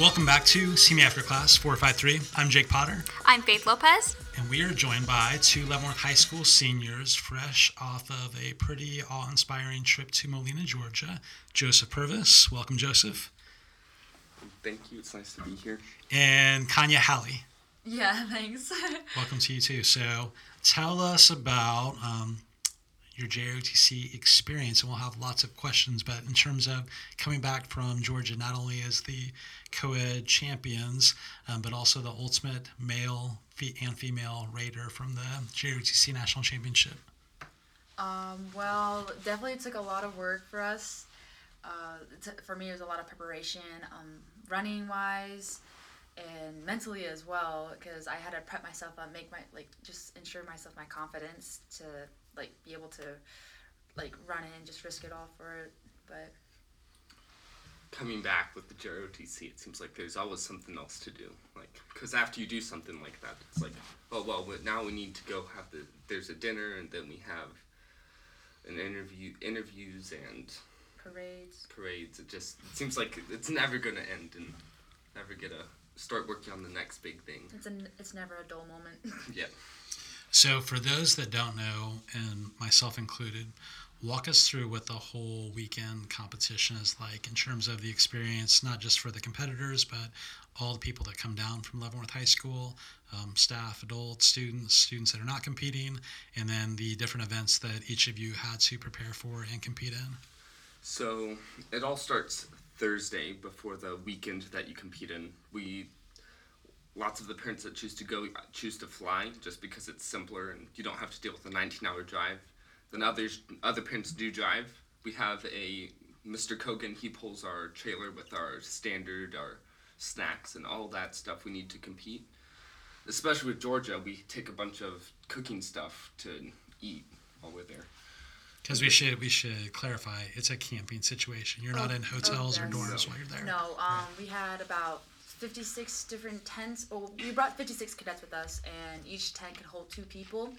Welcome back to See Me After Class 453. I'm Jake Potter, I'm Faith Lopez. and we are joined by two Leavenworth High School seniors fresh off of a pretty awe inspiring trip to Molena, Georgia. Joseph Purvis. Welcome, Joseph. Thank you. It's nice to be here. And Konya Halle. Yeah, thanks. Welcome to you too. So tell us about um, your JROTC experience, and we'll have lots of questions. But in terms of coming back from Georgia, not only as the co-ed champions, um, but also the ultimate male and female raider from the JROTC National Championship. Um, well, definitely took a lot of work for us. Uh, t- for me, it was a lot of preparation, um, running wise, and mentally as well, because I had to prep myself up, make my like just ensure myself my confidence to like be able to like run it and just risk it all for it. But Coming back with the JROTC, it seems like there's always something else to do. Like, because after you do something like that, it's like, oh well, now we need to go have the. There's a dinner, and then we have an interview, interviews and parades. parades. It just it seems like it's never gonna end and never gonna start working on the next big thing. It's a, it's never a dull moment. Yeah. So, for those that don't know, and myself included, walk us through what the whole weekend competition is like in terms of the experience, not just for the competitors, but all the people that come down from Leavenworth High School, um, staff, adults, students, students that are not competing, and then the different events that each of you had to prepare for and compete in. So it all starts Thursday before the weekend that you compete in. We lots of the parents that choose to go choose to fly just because it's simpler and you don't have to deal with a 19-hour drive. Then others other parents do drive. We have a Mr. Kogan. He pulls our trailer with our standard, our snacks, and all that stuff we need to compete. Especially with Georgia, we take a bunch of cooking stuff to eat while we're there. Because we should we should clarify, it's a camping situation. You're not Oh, in hotels oh, or yes. dorms while you're there. No, um, we had about 56 different tents. Oh, we brought 56 cadets with us, and each tent could hold two people.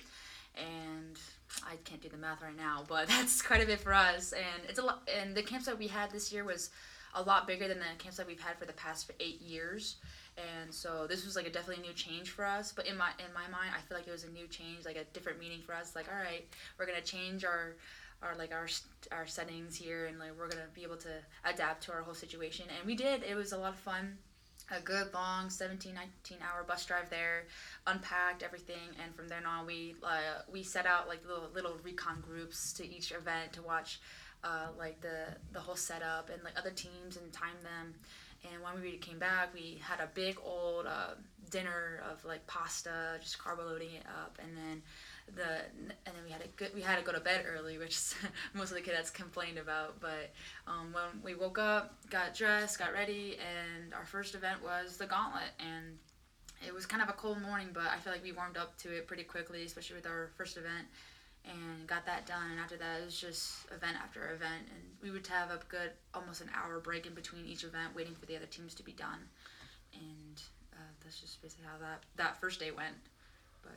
And I can't do the math right now, but that's quite a bit for us. And it's a lot. And the campsite we had this year was a lot bigger than the campsite we've had for the past eight years. And so this was like a definitely new change for us. But in my in my mind, I feel like it was a new change, like a different meaning for us. Like, all right, we're gonna change our our like our our settings here, and like we're gonna be able to adapt to our whole situation. And we did. It was a lot of fun. A good long 17, 19 hour bus drive there, unpacked everything, and from then on we uh, we set out like little little recon groups to each event to watch uh, like the the whole setup and like other teams and time them. And when we came back, we had a big old uh, dinner of like pasta, just carbo loading it up, and then the and then we had to go, we had to go to bed early, which most of the cadets complained about. But um, when we woke up, got dressed, got ready, and our first event was the gauntlet, and it was kind of a cold morning, but I feel like we warmed up to it pretty quickly, especially with our first event, and got that done. And after that, it was just event after event, and we would have a good almost an hour break in between each event, waiting for the other teams to be done, and uh, that's just basically how that that first day went. But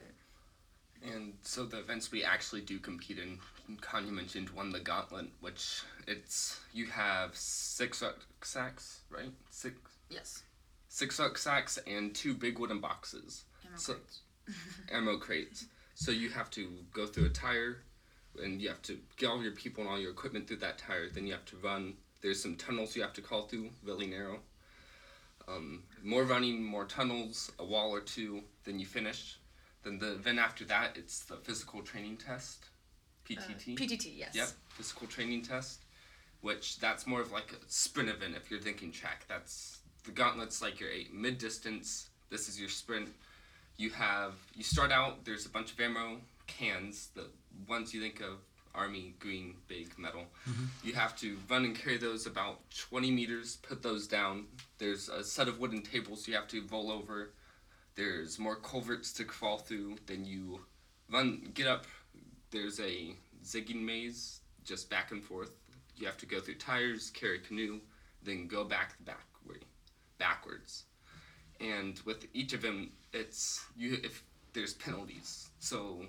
And so the events we actually do compete in, Konya mentioned one the gauntlet, which it's you have six rucksacks, right? Six yes, six rucksacks and two big wooden boxes, ammo So- crates. ammo crates. So you have to go through a tire, and you have to get all your people and all your equipment through that tire. Then you have to run. There's some tunnels you have to crawl through, really narrow. Um, more running, more tunnels, a wall or two. Then you finish. Then the event after that, it's the physical training test, Uh, PTT. PTT, yes. Yep, physical training test, which that's more of like a sprint event if you're thinking track. That's the gauntlet's like your eight mid distance. This is your sprint. You have you start out. There's a bunch of ammo cans. The ones you think of army green big metal. You have to run and carry those about 20 meters. Put those down. There's a set of wooden tables you have to roll over. There's more culverts to crawl through. than you run, get up. There's a zigging maze, just back and forth. You have to go through tires, carry a canoe, then go back the back way, backwards. And with each of them, it's you if there's penalties. So,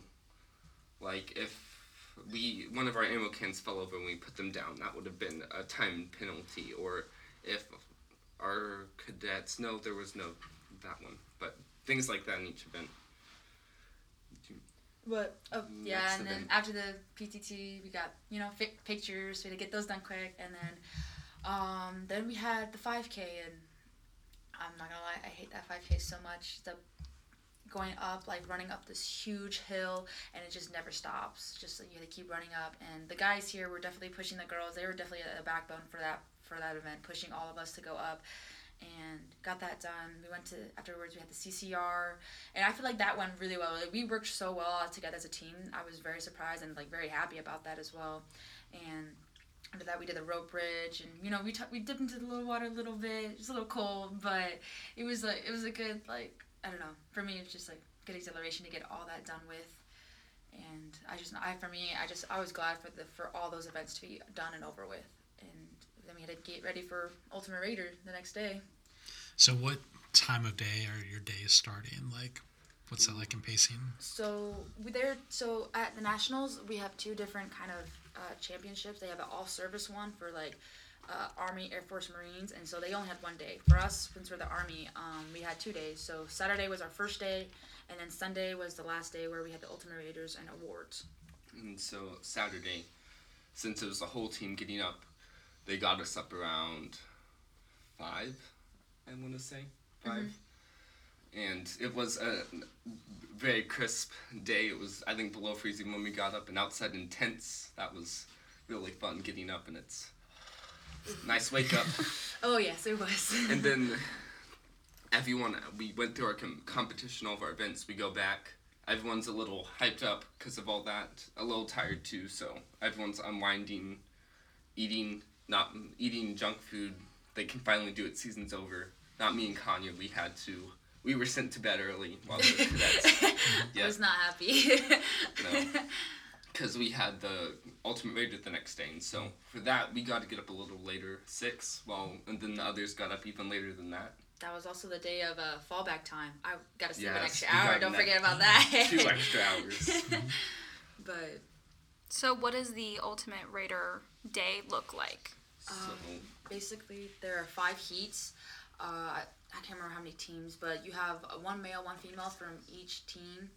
like if we one of our ammo cans fell over and we put them down, that would have been a time penalty. Or if our cadets. No, there was no that one, but things like that in each event. But oh yeah, Next and then after the PTT, we got you know fi- pictures. We had to get those done quick, and then um, then we had the 5K, and I'm not gonna lie, I hate that 5K so much. The going up, like running up this huge hill, and it just never stops. Just you had to keep running up, and the guys here were definitely pushing the girls. They were definitely a backbone for that for that event, pushing all of us to go up. And got that done. We went to afterwards. We had the CCR, and I feel like that went really well. Like we worked so well together as a team. I was very surprised and like very happy about that as well. And after that, we did the rope bridge, and you know we t- we dipped into the little water a little bit. It was a little cold, but it was like it was a good like I don't know. For me, it's just like good exhilaration to get all that done with. And I just I for me I just I was glad for the for all those events to be done and over with. And then we had to get ready for Ultimate Raider the next day. So, what time of day are your days starting? Like, what's that like in pacing? So we there. So at the nationals, we have two different kind of uh, championships. They have an all service one for like uh, Army, Air Force, Marines, and so they only had one day. For us, since we're the Army, um, we had two days. So Saturday was our first day, and then Sunday was the last day where we had the Ultimate Raiders and awards. And so Saturday, since it was the whole team getting up, they got us up around five, I want to say 5 mm-hmm. And it was a very crisp day. It was, I think, below freezing when we got up, and outside in tents. That was really fun getting up, and it's nice wake up. Oh yes, it was. and then everyone we went through our com- competition all of our events we go back everyone's a little hyped up because of all that a little tired too so everyone's unwinding eating not eating junk food they can finally do it season's over not me and Konya we had to we were sent to bed early while the cadets I was not happy. no because we had the ultimate raider the next day and so for that we got to get up a little later six well and then the others got up even later than that that was also the day of uh, fallback time. I got to sleep an Yes, extra hour. Don't that- forget about that. two extra hours but So, what is the Ultimate Raider day look like? So basically there are five heats. Uh, I can't remember how many teams, but you have one male, one female from each team.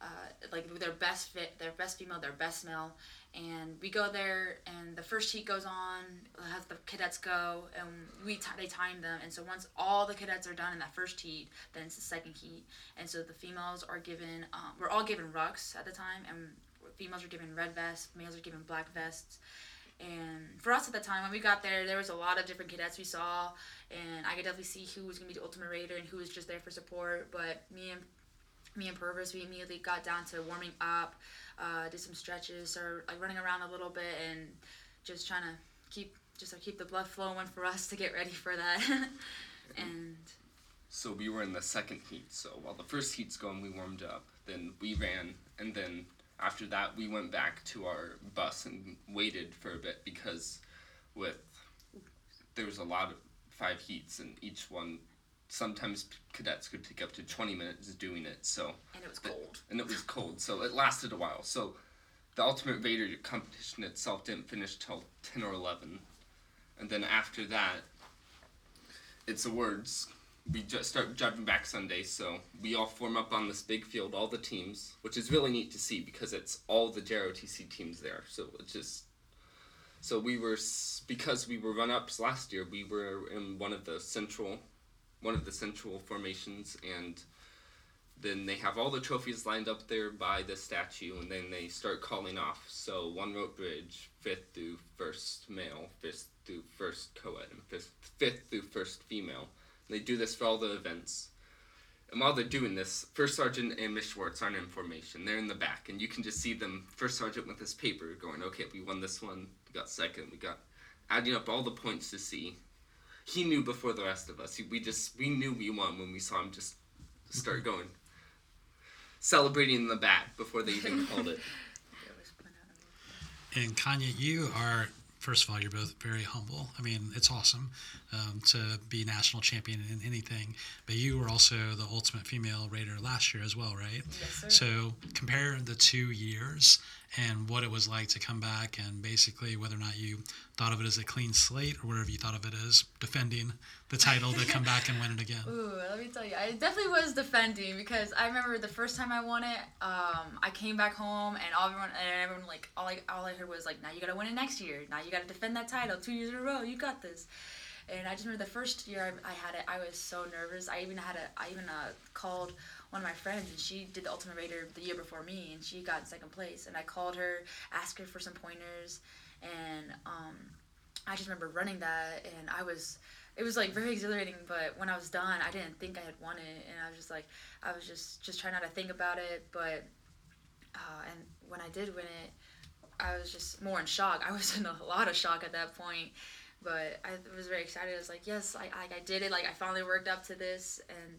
Uh, like their best fit, their best female, their best male, and we go there, and the first heat goes on. Has the cadets go, and we ti they time them, and so once all the cadets are done in that first heat, then it's the second heat, and so the females are given. Um, we're all given rucks at the time, and females are given red vests, males are given black vests, and for us at the time when we got there, there was a lot of different cadets we saw, and I could definitely see who was gonna be the ultimate raider and who was just there for support. But me and me and Purvis, we immediately got down to warming up, uh, did some stretches, or like running around a little bit, and just trying to keep just to keep the blood flowing for us to get ready for that. and So we were in the second heat. So while the first heat's going, we warmed up. Then we ran, and then after that, we went back to our bus and waited for a bit because with there was a lot of five heats, and each one sometimes cadets could take up to twenty minutes doing it. So and it was cold. and it was cold, so it lasted a while. So the Ultimate Raider competition itself didn't finish till ten or eleven, and then after that, it's awards. We just start driving back Sunday, so we all form up on this big field, all the teams, which is really neat to see because it's all the JROTC teams there. So it's just so we were because we were run ups last year. We were in one of the central, one of the central formations, and then they have all the trophies lined up there by the statue, and then they start calling off. So one rope bridge, fifth through first male, fifth through first co-ed, and fifth, fifth through first female. They do this for all the events. And while they're doing this, First Sergeant and Miss Schwartz aren't in formation. They're in the back, and you can just see them, First Sergeant with his paper, going, okay, we won this one, we got second, we got, adding up all the points to see. He knew before the rest of us. He, we just, we knew we won when we saw him just start going celebrating in the back before they even called it. It was put out. And Konya, you are first of all, you're both very humble. I mean, it's awesome um, to be national champion in anything, but you were also the ultimate female raider last year as well, right? Yes, sir. So compare the two years and what it was like to come back and basically whether or not you thought of it as a clean slate or whatever you thought of it as defending the title to come back and win it again. Ooh, let me tell you, I definitely was defending because I remember the first time I won it. Um, I came back home and all everyone and everyone like all I all I heard was like, now you gotta win it next year. Now you gotta defend that title two years in a row. You got this. And I just remember the first year I, I had it, I was so nervous. I even had a, I even uh, called one of my friends, and she did the Ultimate Raider the year before me, and she got in second place. And I called her, asked her for some pointers, and um, I just remember running that, and I was, it was like very exhilarating. But when I was done, I didn't think I had won it, and I was just like, I was just just trying not to think about it. But uh, and when I did win it, I was just more in shock. I was in a lot of shock at that point but I was very excited. I was like, yes, I, I, I did it. Like I finally worked up to this, and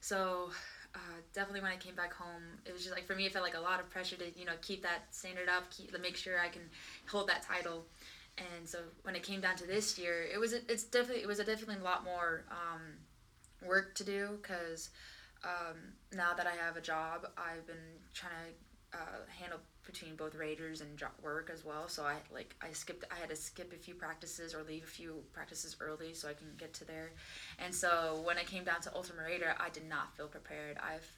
so uh, definitely when I came back home, it was just like for me, it felt like a lot of pressure to you know keep that standard up, keep to make sure I can hold that title. And so when it came down to this year, it was it's definitely it was a definitely a lot more um, work to do because um, now that I have a job, I've been trying to uh, handle between both Raiders and work as well. So I like I skipped I had to skip a few practices or leave a few practices early so I can get to there. And so when I came down to Ultimate Raider, I did not feel prepared. I've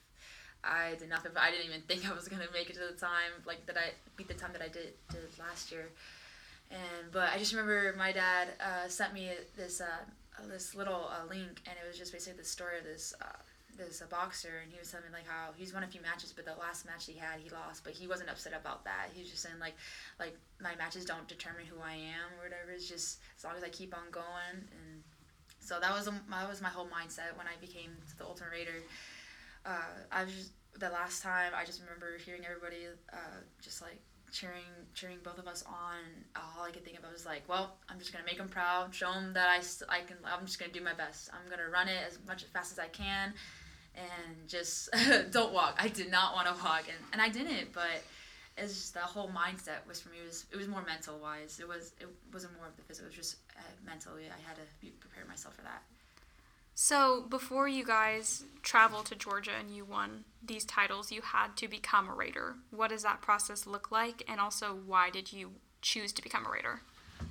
I did not I didn't even think I was gonna make it to the time like that I beat the time that I did did last year. And but I just remember my dad uh, sent me this uh, this little uh, link and it was just basically the story of this this a boxer and he was telling me like how he's won a few matches but the last match he had he lost but he wasn't upset about that. He was just saying like like my matches don't determine who I am or whatever. It's just as long as I keep on going. And so that was a, that was my whole mindset when I became the Ultimate Raider. Uh, I was just the last time I just remember hearing everybody uh, just like cheering cheering both of us on. All I could think of was like well I'm just gonna make them proud show them that I, I can I'm just gonna do my best. I'm gonna run it as much as fast as I can and just don't walk. I did not want to walk, and, and I didn't. But it's just the whole mindset was for me. It was it was more mental wise. It was it wasn't more of the physical. It was just uh, mentally. I had to prepare myself for that. So before you guys traveled to Georgia and you won these titles, you had to become a Raider. What does that process look like, and also why did you choose to become a Raider?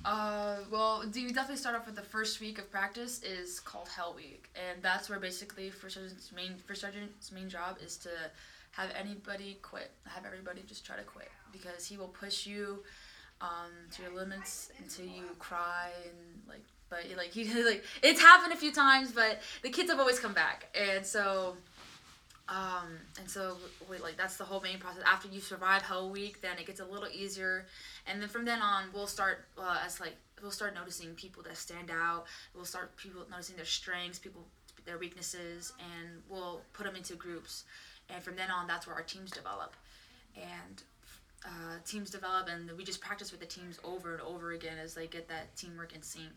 Uh, well, you definitely start off with the first week of practice is called Hell Week, and that's where basically first sergeant's main first sergeant's main job is to have anybody quit, have everybody just try to quit because he will push you um, to your limits until you cry and like. But like he like it's happened a few times, but the kids have always come back, and so um, and so we, like that's the whole main process. After you survive Hell Week, then it gets a little easier, and then from then on, we'll start uh, as like we'll start noticing people that stand out. We'll start people noticing their strengths, people their weaknesses, and we'll put them into groups. And from then on, that's where our teams develop, and uh, teams develop, and we just practice with the teams over and over again as they get that teamwork in sync.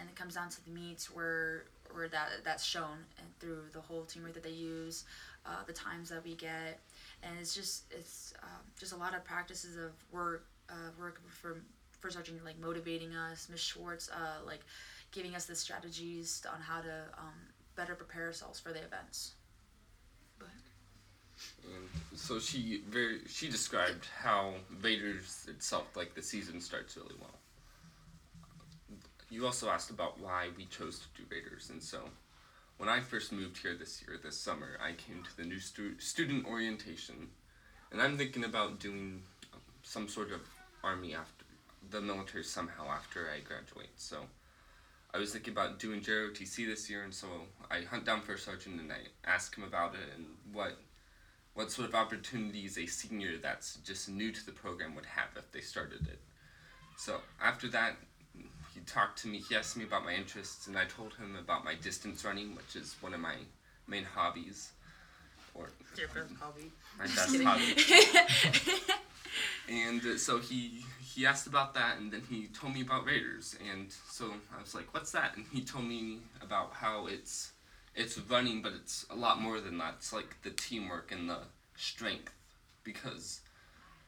And it comes down to the meets where where that that's shown and through the whole teamwork that they use uh, the times that we get, and it's just it's uh, just a lot of practices of work uh, work for First Sergeant like motivating us, Miss Schwartz uh, like giving us the strategies on how to um, better prepare ourselves for the events. But. And so she very she described how Raiders itself like the season starts really well. You also asked about why we chose to do Raiders, and so when I first moved here this year, this summer, I came to the new stu- student orientation, and I'm thinking about doing um, some sort of army after the military somehow after I graduate. So I was thinking about doing JROTC this year, and so I hunt down First Sergeant and I ask him about it and what what sort of opportunities a senior that's just new to the program would have if they started it. So after that, talked to me. He asked me about my interests, and I told him about my distance running, which is one of my main hobbies. Or your best hobby. My best hobby. and uh, so he he asked about that, and then he told me about Raiders, and so I was like, "What's that?" And he told me about how it's it's running, but it's a lot more than that. It's like the teamwork and the strength, because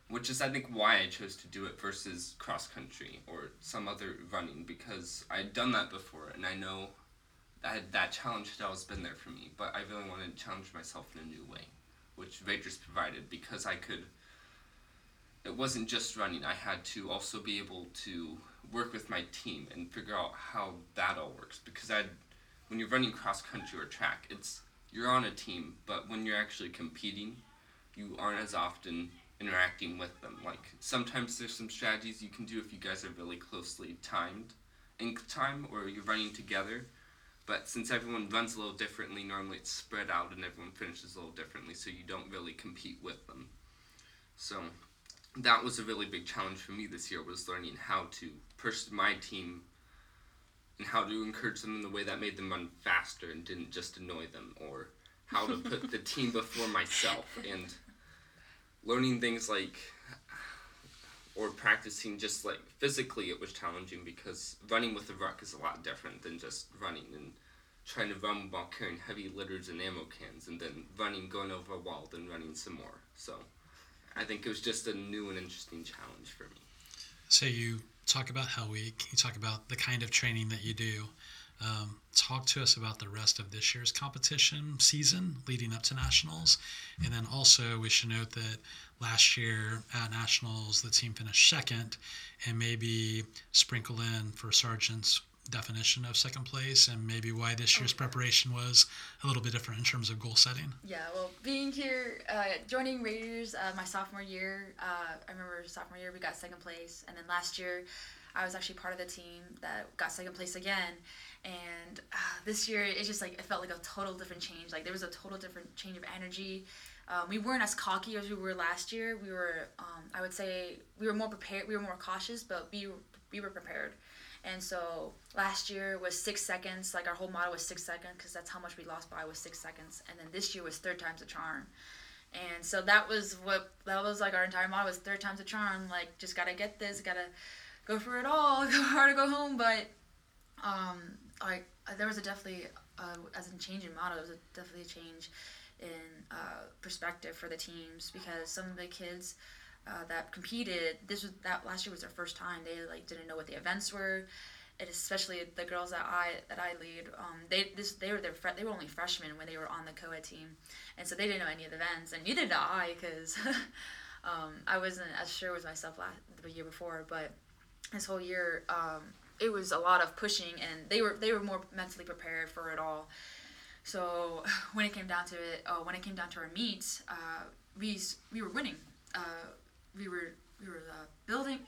which is I think why I chose to do it versus cross country or some other running because I'd done that before and I know that that challenge had always been there for me, but I really wanted to challenge myself in a new way, which Raiders provided because I could. it wasn't just running. I had to also be able to work with my team and figure out how that all works because I when you're running cross country or track, it's you're on a team, but when you're actually competing, you aren't as often interacting with them. Like sometimes there's some strategies you can do if you guys are really closely timed in time or you're running together. But since everyone runs a little differently, normally it's spread out and everyone finishes a little differently, so you don't really compete with them. So that was a really big challenge for me this year was learning how to push my team and how to encourage them in the way that made them run faster and didn't just annoy them or how to put the team before myself and learning things like or practicing just like physically it was challenging because running with a ruck is a lot different than just running and trying to run while carrying heavy litters and ammo cans and then running going over a wall then running some more so i think it was just a new and interesting challenge for me So you talk about Hell Week. You talk about the kind of training that you do. Um, talk to us about the rest of this year's competition season leading up to nationals, and then also we should note that last year at nationals the team finished second, and maybe sprinkle in for sergeant's definition of second place, and maybe why this year's Okay. preparation was a little bit different in terms of goal setting. Yeah, well, being here, uh, joining Raiders uh, my sophomore year, uh, I remember sophomore year we got second place, and then last year I was actually part of the team that got second place again. And uh, this year it just like it felt like a total different change. Like there was a total different change of energy. Um, we weren't as cocky as we were last year. We were, um, I would say, we were more prepared. We were more cautious, but we we were prepared. And so last year was six seconds. Like our whole motto was six seconds because that's how much we lost by was six seconds. And then this year was third time's a charm. And so that was what that was like our entire motto was third time's a charm. Like just gotta get this, gotta go for it all, go hard or go home. But um, like there was a definitely uh, as in change in motto, there was a, definitely a change in uh, perspective for the teams because some of the kids uh, that competed this was that last year was their first time they like didn't know what the events were. And especially the girls that I that I lead um, they this they were their they were only freshmen when they were on the co-ed team. And so they didn't know any of the events and neither did I because um, I wasn't as sure with myself last the year before but this whole year um, it was a lot of pushing and they were they were more mentally prepared for it all so when it came down to it, oh, when it came down to our meets, uh, we we were winning. Uh, we were we were uh, building,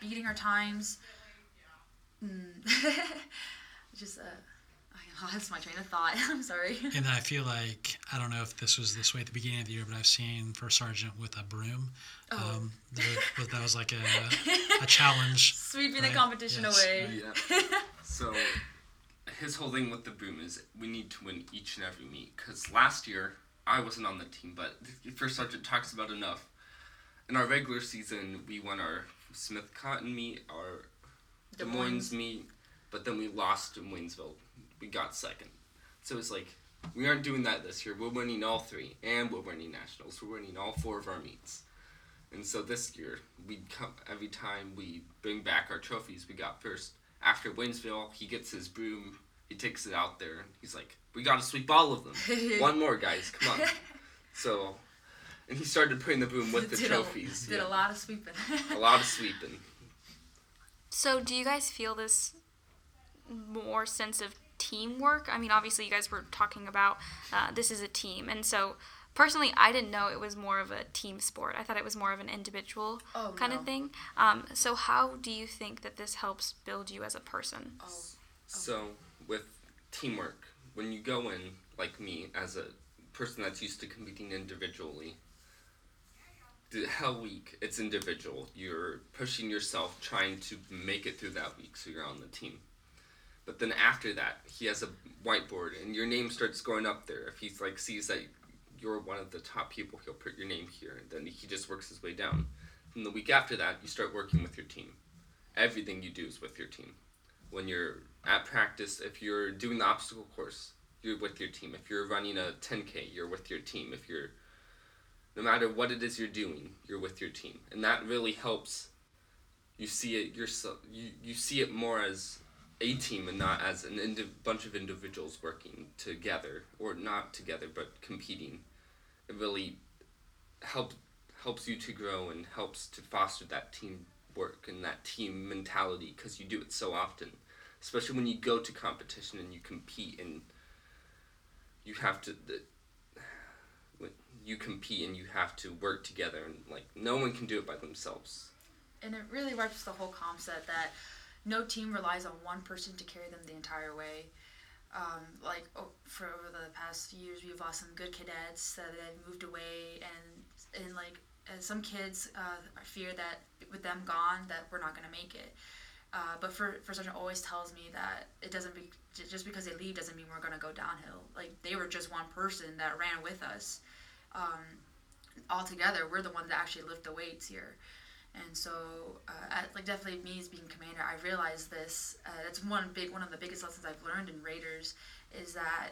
beating our times. Mm. Just I lost my train of thought. I'm sorry. And then I feel like I don't know if this was this way at the beginning of the year, but I've seen first sergeant with a broom. Oh. Um, that, that- that was like a, a challenge. Sweeping Right, the competition yes, away. Yeah. so his whole thing with the boom is we need to win each and every meet because last year I wasn't on the team, but first sergeant talks about enough. In our regular season, we won our Smith Cotton meet, our Des Moines meet, but then we lost in Waynesville. We got second. So it's like we aren't doing that this year. We're winning all three, and we're winning nationals. We're winning all four of our meets. And so this year, we come every time we bring back our trophies. We got first after Waynesville. He gets his broom. He takes it out there. and He's like, "We got to sweep all of them. One more, guys. Come on." So, and he started putting the broom with the did trophies. A, did yeah. a lot of sweeping. a lot of sweeping. So, do you guys feel this more sense of teamwork? I mean, obviously, you guys were talking about uh, this is a team, and so personally, I didn't know it was more of a team sport. I thought it was more of an individual Oh, kind no. of thing. Um, so, how do you think that this helps build you as a person? Oh, So with teamwork, when you go in like me as a person that's used to competing individually, the hell week it's individual. You're pushing yourself, trying to make it through that week, so you're on the team. But then after that, he has a whiteboard, and your name starts going up there. If he's like sees that you're one of the top people, he'll put your name here, and then he just works his way down. And the week after that, you start working with your team. Everything you do is with your team. When you're at practice, if you're doing the obstacle course, you're with your team. If you're running a 10K, you're with your team. If you're, no matter what it is you're doing, you're with your team. And that really helps you see it yourself, you, you see it more as a team and not as an bunch of individuals working together, or not together, but competing. It really helped helps you to grow and helps to foster that teamwork and that team mentality because you do it so often, especially when you go to competition and you compete and you have to. The, you compete and you have to work together and like no one can do it by themselves and it really wipes the whole concept that no team relies on one person to carry them the entire way. Um, like oh, for over the past few years, we've lost some good cadets that have moved away, and and like and some kids uh, fear that with them gone that we're not gonna make it. Uh, but for for Sergeant always tells me that it doesn't be just because they leave doesn't mean we're gonna go downhill. Like they were just one person that ran with us. Um, all together, we're the ones that actually lift the weights here. And so, uh, at, like definitely me as being commander, I realized this. Uh, that's one big, one of the biggest lessons I've learned in Raiders is that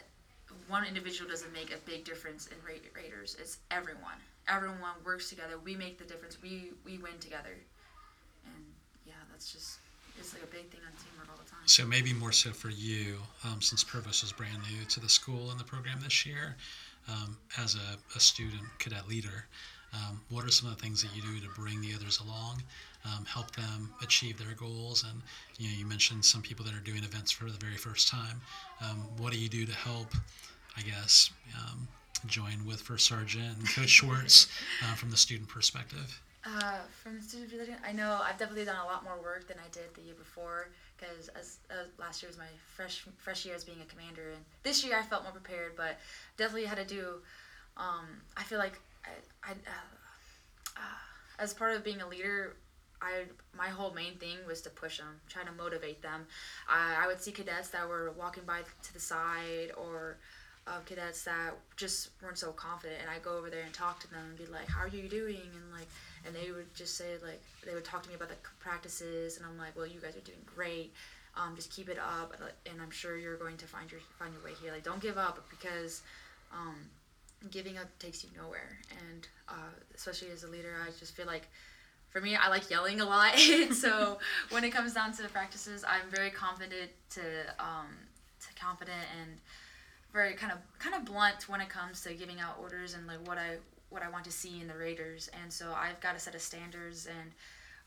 one individual doesn't make a big difference in Ra- Raiders. It's everyone. Everyone works together. We make the difference. We we win together. And yeah, that's just it's like a big thing on teamwork all the time. So maybe more so for you, um, since Purvis is brand new to the school and the program this year, um, as a, a student cadet leader. Um, what are some of the things that you do to bring the others along, um, help them achieve their goals? And you know, you mentioned some people that are doing events for the very first time. Um, what do you do to help? I guess um, join with First Sergeant and Coach Schwartz uh, from the student perspective. Uh, from the student position, I know I've definitely done a lot more work than I did the year before because as uh, last year was my fresh fresh year as being a commander, and this year I felt more prepared, but definitely had to do. Um, I feel like I, I uh, uh, as part of being a leader, I my whole main thing was to push them, try to motivate them. I, I would see cadets that were walking by to the side or uh, cadets that just weren't so confident, and I go over there and talk to them and be like, "How are you doing?" and like, and they would just say like they would talk to me about the practices, and I'm like, "Well, you guys are doing great. Um, just keep it up, and I'm sure you're going to find your find your way here. Like, don't give up because." Um, giving up takes you nowhere. And uh, especially as a leader, I just feel like for me, I like yelling a lot. so when it comes down to the practices, I'm very confident to um, to confident and very kind of kind of blunt when it comes to giving out orders and like what I what I want to see in the Raiders. And so I've got a set of standards and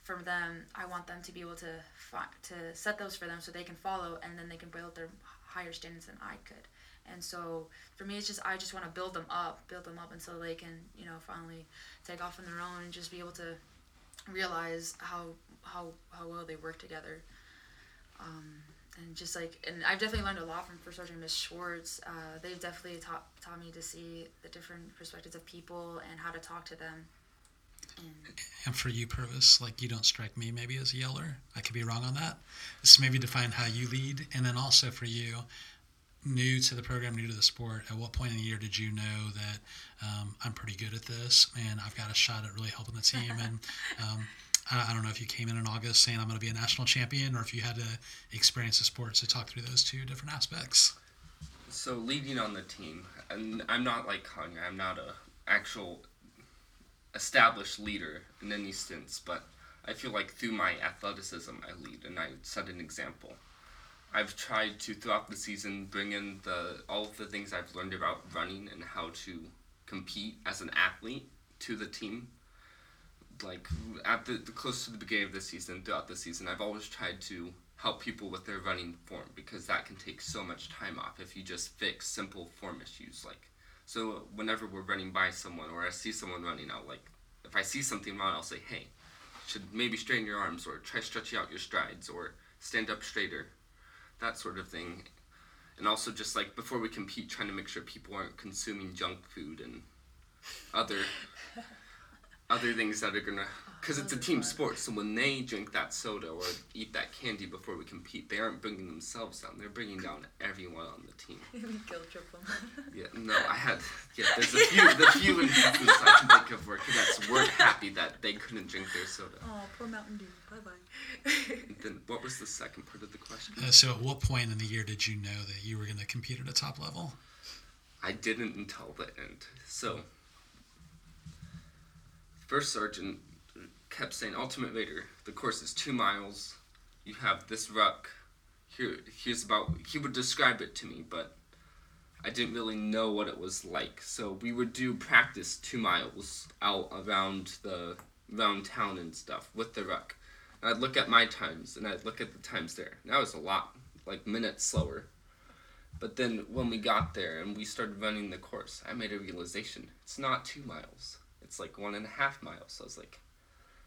from them, I want them to be able to fi- to set those for them so they can follow, and then they can build their higher standards than I could. And so for me, it's just I just want to build them up, build them up until they can, you know, finally take off on their own and just be able to realize how how how well they work together. Um, and just like, and I've definitely learned a lot from First Sergeant Miss Schwartz. Uh, they've definitely taught taught me to see the different perspectives of people and how to talk to them. And, for you, Purvis, like you don't strike me maybe as a yeller. I could be wrong on that. Just maybe define how you lead, and then also for you, new to the program, new to the sport, at what point in the year did you know that um, I'm pretty good at this and I've got a shot at really helping the team? and um, I, I, don't know if you came in in August saying I'm going to be a national champion or if you had to experience the sport to talk through those two different aspects. So leading on the team, and I'm not like Konya, I'm not a actual established leader in any sense, but I feel like through my athleticism I lead and I set an example. I've tried to throughout the season bring in the all of the things I've learned about running and how to compete as an athlete to the team. Like at the, the close to the beginning of the season, throughout the season, I've always tried to help people with their running form because that can take so much time off if you just fix simple form issues. Like so, whenever we're running by someone or I see someone running out, like if I see something wrong, I'll say, "Hey, should maybe straighten your arms or try stretching out your strides or stand up straighter." That sort of thing. And also just like before we compete, trying to make sure people aren't consuming junk food and other other things that are gonna because it's a team sport. So when they drink that soda or eat that candy before we compete, they aren't bringing themselves down. They're bringing down everyone on the team. Guilt trip them. yeah, no, I had. Yeah, there's a few, the few instances I can think of where cadets weren't happy that they couldn't drink their soda. Oh, poor Mountain Dew. Bye bye. then what was the second part of the question? Uh, so, at what point in the year did you know that you were going to compete at a top level? I didn't until the end. So, first sergeant kept saying, Ultimate Raider, the course is two miles. You have this ruck. Here, here's about. He would describe it to me, but I didn't really know what it was like. So we would do practice two miles out around the around town and stuff with the ruck. And I'd look at my times and I'd look at the times there. And I was a lot like minutes slower. But then when we got there and we started running the course, I made a realization. It's not two miles. It's like one and a half miles. So I was like,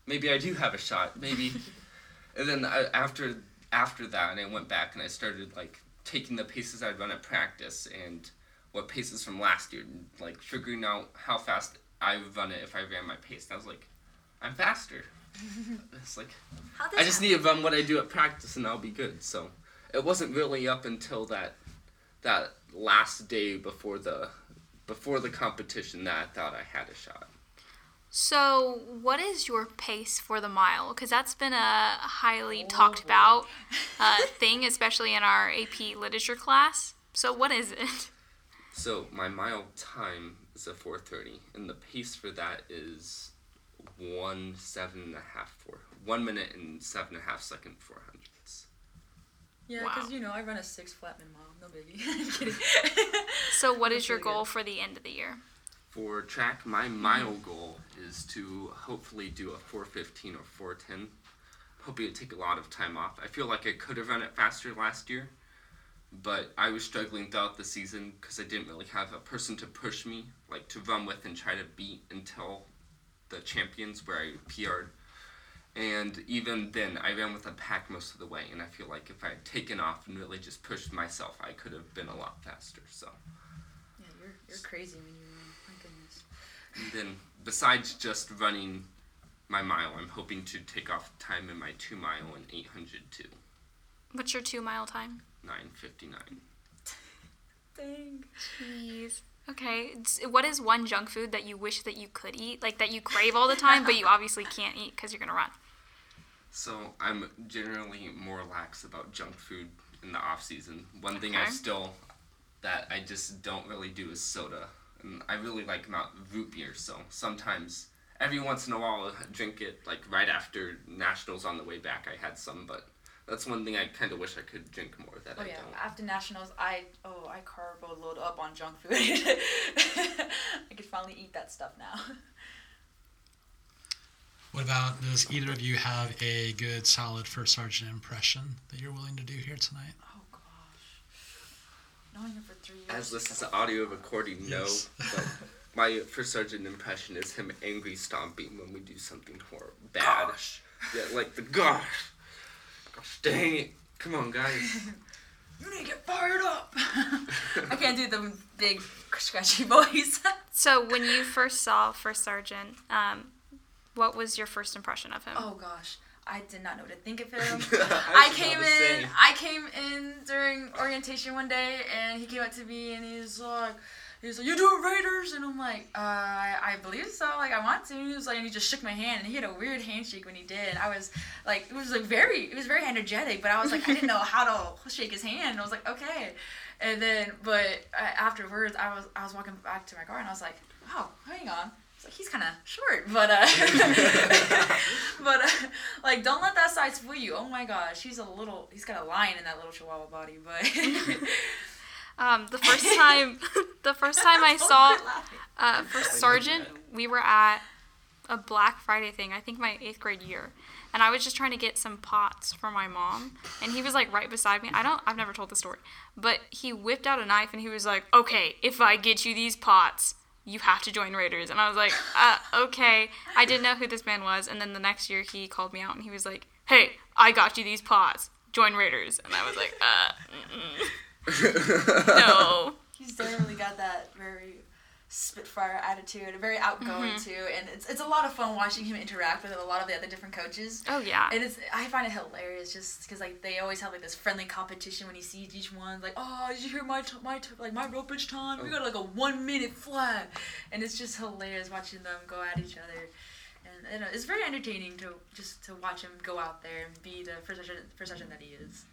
maybe I do have a shot. Maybe. and then I, after after that, and I went back and I started like taking the paces I'd run at practice and what paces from last year, and, like figuring out how fast I would run it if I ran my pace. And I was like, I'm faster. it's like I just need to run what I do at practice and I'll be good. So it wasn't really up until that that last day before the before the competition that I thought I had a shot. So, what is your pace for the mile? Because that's been a highly talked about uh, thing, especially in our AP literature class. So, what is it? So my mile time is a 4:30, and the pace for that is one seven and a half four, one minute and seven and a half second four hundredths. Yeah, Wow. because you know I run a six flatman mile. No biggie. I'm kidding. So, what is That's your goal good. for the end of the year? For track, my mile goal is to hopefully do a 415 or 410. Hoping to take a lot of time off. I feel like I could have run it faster last year, but I was struggling throughout the season because I didn't really have a person to push me, like to run with and try to beat until the champions where I PR'd. And even then, I ran with a pack most of the way, and I feel like if I had taken off and really just pushed myself, I could have been a lot faster. So. yeah, you're you're crazy when you. And then, besides just running my mile, I'm hoping to take off time in my two mile and 800 too. What's your two mile time? 959. Dang. Jeez. Okay. What is one junk food that you wish that you could eat, like that you crave all the time, but you obviously can't eat because you're gonna run? So I'm generally more lax about junk food in the off season. One thing I still that I just don't really do is soda. And I really like Mount root beer, so sometimes every once in a while I'll drink it like right after nationals on the way back. I had some, but that's one thing I kind of wish I could drink more that Oh I yeah, don't. after nationals, I oh I carbo load up on junk food. I could finally eat that stuff now. What about does either of you have a good, solid first sergeant impression that you're willing to do here tonight? Gosh, knowing him for three years. As this is an audio recording, no. Yes. But my first sergeant impression is him angry stomping when we do something horrible, bad. Yeah, like the gosh. Gosh dang it. Come on, guys. You need to get fired up. I can't do the big scratchy voice. So when you first saw First Sergeant, um, what was your first impression of him? oh gosh, I did not know what to think of him. I I came in. I came in during orientation one day, and he came up to me, and he's like, "He's like, you doing Raiders?" And I'm like, "Uh, I, I believe so. Like, I want to." And he was like, and he just shook my hand, and he had a weird handshake when he did. And I was like, it was like very, it was very energetic, but I was like, I didn't know how to shake his hand. And I was like, okay. And then, but uh, afterwards, I was, I was walking back to my car, and I was like, wow, hang on. It's like he's kind of short, but uh, but uh, like don't let that size fool you. Oh my gosh, he's a little. He's got a lion in that little chihuahua body, but. Um, the first time, the first time I saw quit uh, First Sergeant, we were at a Black Friday thing. I think my eighth grade year, and I was just trying to get some pots for my mom, and he was like right beside me. I don't. I've never told the story, but he whipped out a knife and he was like, "Okay, if I get you these pots." You have to join Raiders, and I was like, uh, "Okay." I didn't know who this man was, and then the next year he called me out, and he was like, "Hey, I got you these pots. Join Raiders," and I was like, "Uh, mm-mm. no." He's definitely got that very spitfire attitude, very outgoing Mm-hmm. too, and it's it's a lot of fun watching him interact with a lot of the other different coaches. Oh yeah. And it's I find it hilarious just because like they always have like this friendly competition when he sees each one like oh did you hear my t- my t- like my rope bridge time we got like a one minute flat and it's just hilarious watching them go at each other and you know, it's very entertaining to just to watch him go out there and be the first sergeant, first sergeant that he is.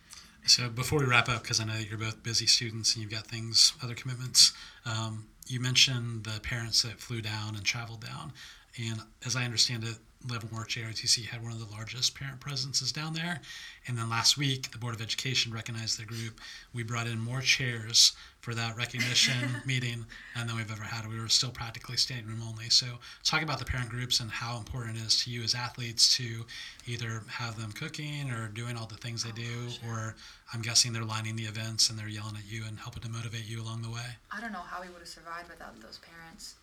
So before we wrap up, because I know that you're both busy students and you've got things, other commitments, um, you mentioned the parents that flew down and traveled down. And as I understand it, Leavenworth JROTC had one of the largest parent presences down there. And then last week, the Board of Education recognized the group. We brought in more chairs for that recognition meeting and than we've ever had. We were still practically standing room only. So, talk about the parent groups and how important it is to you as athletes to either have them cooking or doing all the things they oh, do, or I'm guessing they're lining the events and they're yelling at you and helping to motivate you along the way. I don't know how we would have survived without those parents.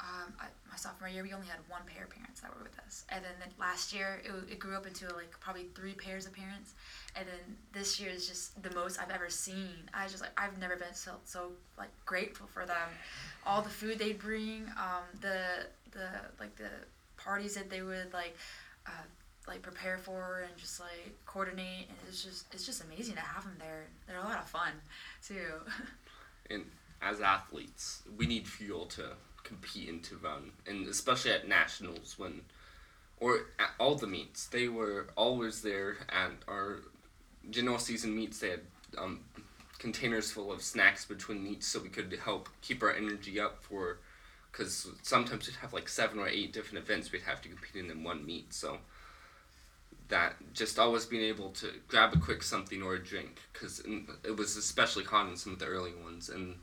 Um, I, my sophomore year, we only had one pair of parents that were with us, and then the, last year it, it grew up into like probably three pairs of parents, and then this year is just the most I've ever seen. I just like I've never been so so like grateful for them, all the food they bring, um, the the like the parties that they would like. Uh, like prepare for and just like coordinate. And it's just it's just amazing to have them there. They're a lot of fun too. And as athletes we need fuel to compete and to run, and especially at nationals when, or at all the meets, they were always there at our general season meets. They had um, containers full of snacks between meets, so we could help keep our energy up for, because sometimes we'd have like seven or eight different events we'd have to compete in in one meet. So that just always being able to grab a quick something or a drink because it was especially hot in some of the early ones and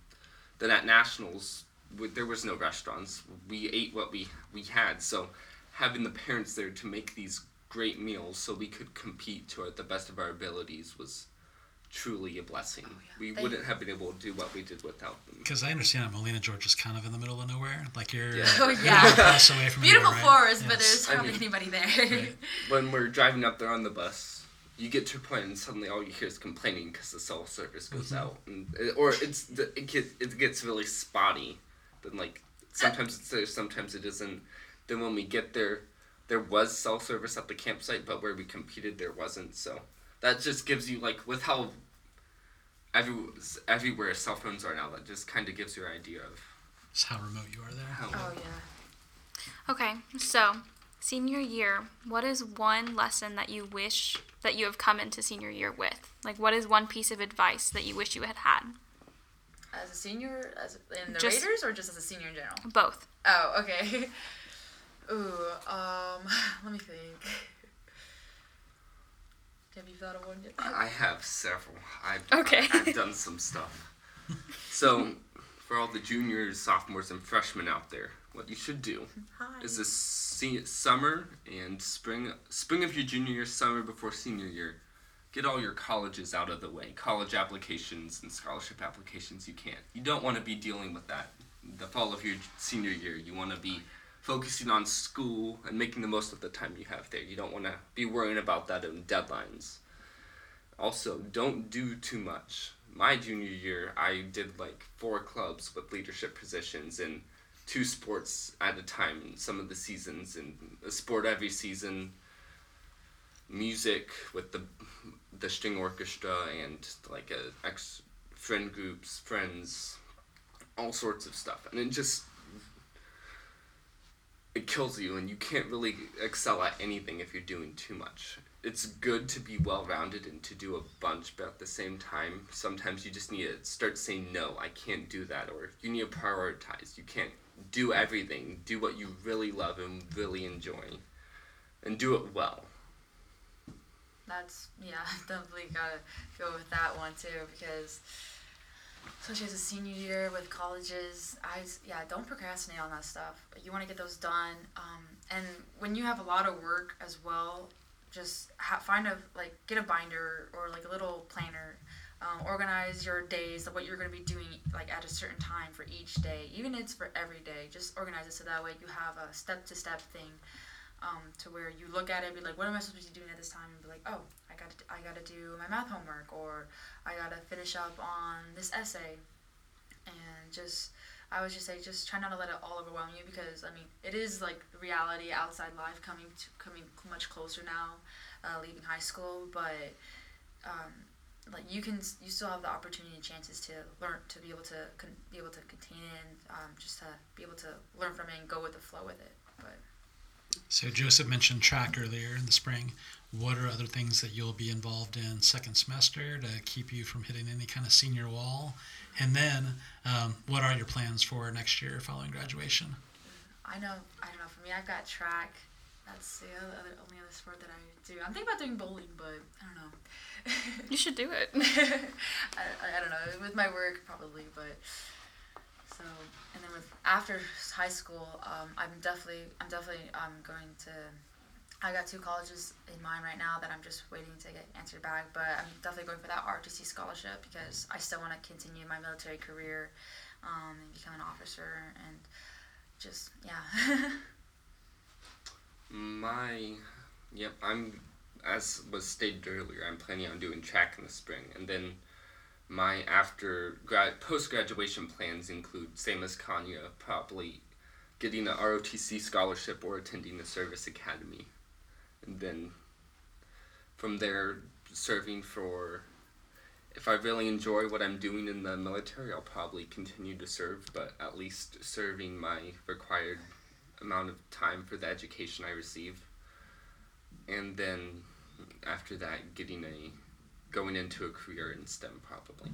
then at nationals there was no restaurants. We ate what we we had. So having the parents there to make these great meals so we could compete to our, the best of our abilities was truly a blessing. Oh, yeah. We they, wouldn't have been able to do what we did without them. Because I understand that Molena, Georgia is kind of in the middle of nowhere. Like you're yeah. oh, yeah. away from Beautiful right? forest, yes. but there's hardly I mean, anybody there. Right. When we're driving up there on the bus, you get to a point and suddenly all you hear is complaining because the cell service goes mm-hmm. out, and, or it's it gets it gets really spotty then like sometimes it's there, sometimes it isn't. Then when we get there, there was cell service at the campsite, but where we competed, there wasn't. So that just gives you like with how every everywhere cell phones are now. That just kind of gives you an idea of just how remote you are there. How oh yeah. Okay, so senior year, what is one lesson that you wish that you have come into senior year with? Like, what is one piece of advice that you wish you had had? As a senior, as in the just, Raiders, or just as a senior in general? Both. Oh, okay. Ooh, um, let me think. Have you thought of one yet? I have several. I've, okay. I've done some stuff. So, for all the juniors, sophomores, and freshmen out there, what you should do Hi. is this se- summer and spring, spring of your junior year, summer before senior year, get all your colleges out of the way, college applications and scholarship applications you can't You don't want to be dealing with that the fall of your senior year. You want to be focusing on school and making the most of the time you have there. You don't want to be worrying about that and deadlines. Also, don't do too much. My junior year, I did like four clubs with leadership positions and two sports at a time some of the seasons, and a sport every season music with the the string orchestra and like a ex friend groups, friends, all sorts of stuff, and it just it kills you, and you can't really excel at anything if you're doing too much. It's good to be well rounded and to do a bunch, but at the same time, sometimes you just need to start saying no. I can't do that, or you need to prioritize. You can't do everything. Do what you really love and really enjoy, and do it well that's yeah, definitely gotta go with that one too because especially as a senior year with colleges, I yeah don't procrastinate on that stuff. You want to get those done, um, and when you have a lot of work as well, just ha- find a like get a binder or like a little planner. Um, organize your days, of what you're going to be doing like at a certain time for each day, even if it's for every day. Just organize it so that way you have a step to step thing um, to where you look at it and be like, what am I supposed to be doing at this time? And be like, oh, I got to, I got to do my math homework, or I got to finish up on this essay, and just, I would just say, just try not to let it all overwhelm you because I mean, it is like reality, outside life coming to coming much closer now, uh, leaving high school, but. Um, like you can you still have the opportunity and chances to learn to be able to con- be able to contain it and um, just to be able to learn from it and go with the flow with it but so Joseph mentioned track earlier in the spring. What are other things that you'll be involved in second semester to keep you from hitting any kind of senior wall? And then, um, what are your plans for next year following graduation? I know. I don't know. For me, I've got track, that's the other, other only other sport that I do. I'm thinking about doing bowling, but I don't know. You should do it. I, I, I don't know with my work probably, but so and then with after high school, um, I'm definitely I'm definitely um, going to. I got two colleges in mind right now that I'm just waiting to get answered back, but I'm definitely going for that ROTC scholarship because I still want to continue my military career um, and become an officer and just yeah. My, yep, I'm, as was stated earlier, I'm planning on doing track in the spring. And then my after grad, post graduation plans include, same as Konya, probably getting an ROTC scholarship or attending the service academy. And then from there, serving for, if I really enjoy what I'm doing in the military, I'll probably continue to serve, but at least serving my required amount of time for the education I receive. And then after that, getting a going into a career in STEM probably.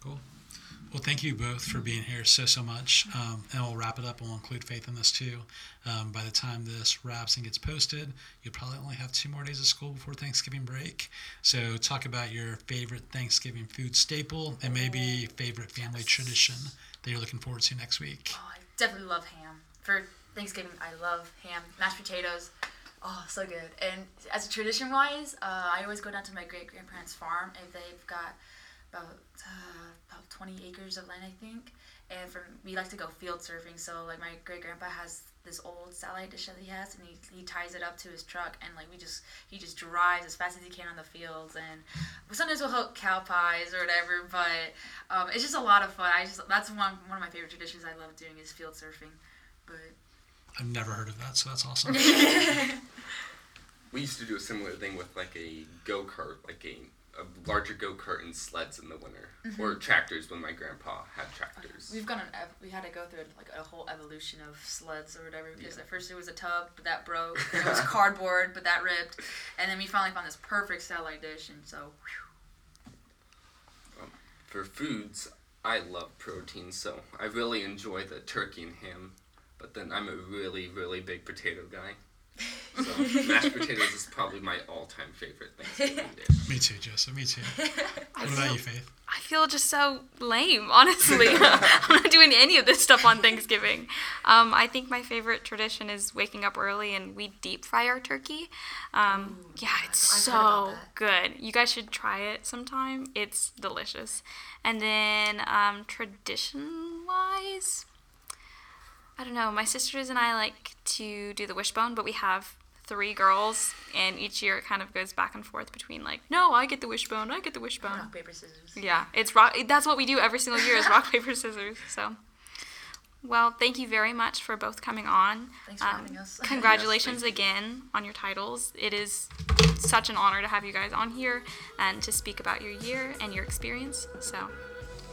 Cool. Well, thank you both for being here so, so much. Um, and we'll wrap it up and we'll include Faith in this too. Um, by the time this wraps and gets posted, you'll probably only have two more days of school before Thanksgiving break. So, talk about your favorite Thanksgiving food staple and maybe favorite family tradition that you're looking forward to next week. Oh, I definitely love ham. For Thanksgiving, I love ham, mashed potatoes. Oh, so good. And as a tradition wise, uh, I always go down to my great grandparents' farm if they've got about uh, about 20 acres of land, I think. And for we like to go field surfing. So like my great grandpa has this old satellite dish that he has, and he, he ties it up to his truck, and like we just he just drives as fast as he can on the fields. And sometimes we'll hook cow pies or whatever, but um, it's just a lot of fun. I just that's one one of my favorite traditions I love doing is field surfing. But I've never heard of that, so that's awesome. We used to do a similar thing with like a go kart, like a, a larger go kart and sleds in the winter, mm-hmm. or tractors when my grandpa had tractors. We've gone an ev- we had to go through like a whole evolution of sleds or whatever because at first it was a tub but that broke, it was cardboard but that ripped, and then we finally found this perfect satellite dish and so um, For foods, I love protein, so I really enjoy the turkey and ham. But then I'm a really, really big potato guy. So mashed potatoes is probably my all-time favorite Thanksgiving dish. me too, Joseph. Me too. I What feel, about you, Faith? I feel just so lame, honestly. I'm not doing any of this stuff on Thanksgiving. Um, I think my favorite tradition is waking up early and we deep fry our turkey. Um, yeah, it's I've heard about so that. good. You guys should try it sometime. It's delicious. And then um, tradition wise, I don't know. My sisters and I like to do the wishbone, but we have three girls, and each year it kind of goes back and forth between like, no, I get the wishbone, I get the wishbone. rock paper scissors. Yeah, it's rock. That's what we do every single year is rock paper scissors. So, well, thank you very much for both coming on. Thanks for Um, having us. Congratulations Yes, again on your titles. It is such an honor to have you guys on here and to speak about your year and your experience. So,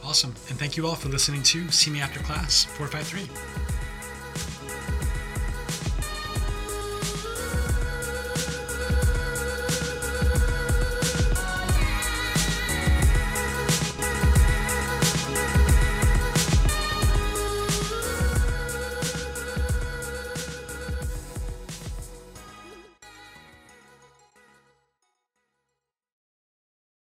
Awesome. And thank you all for listening to See Me After Class 453.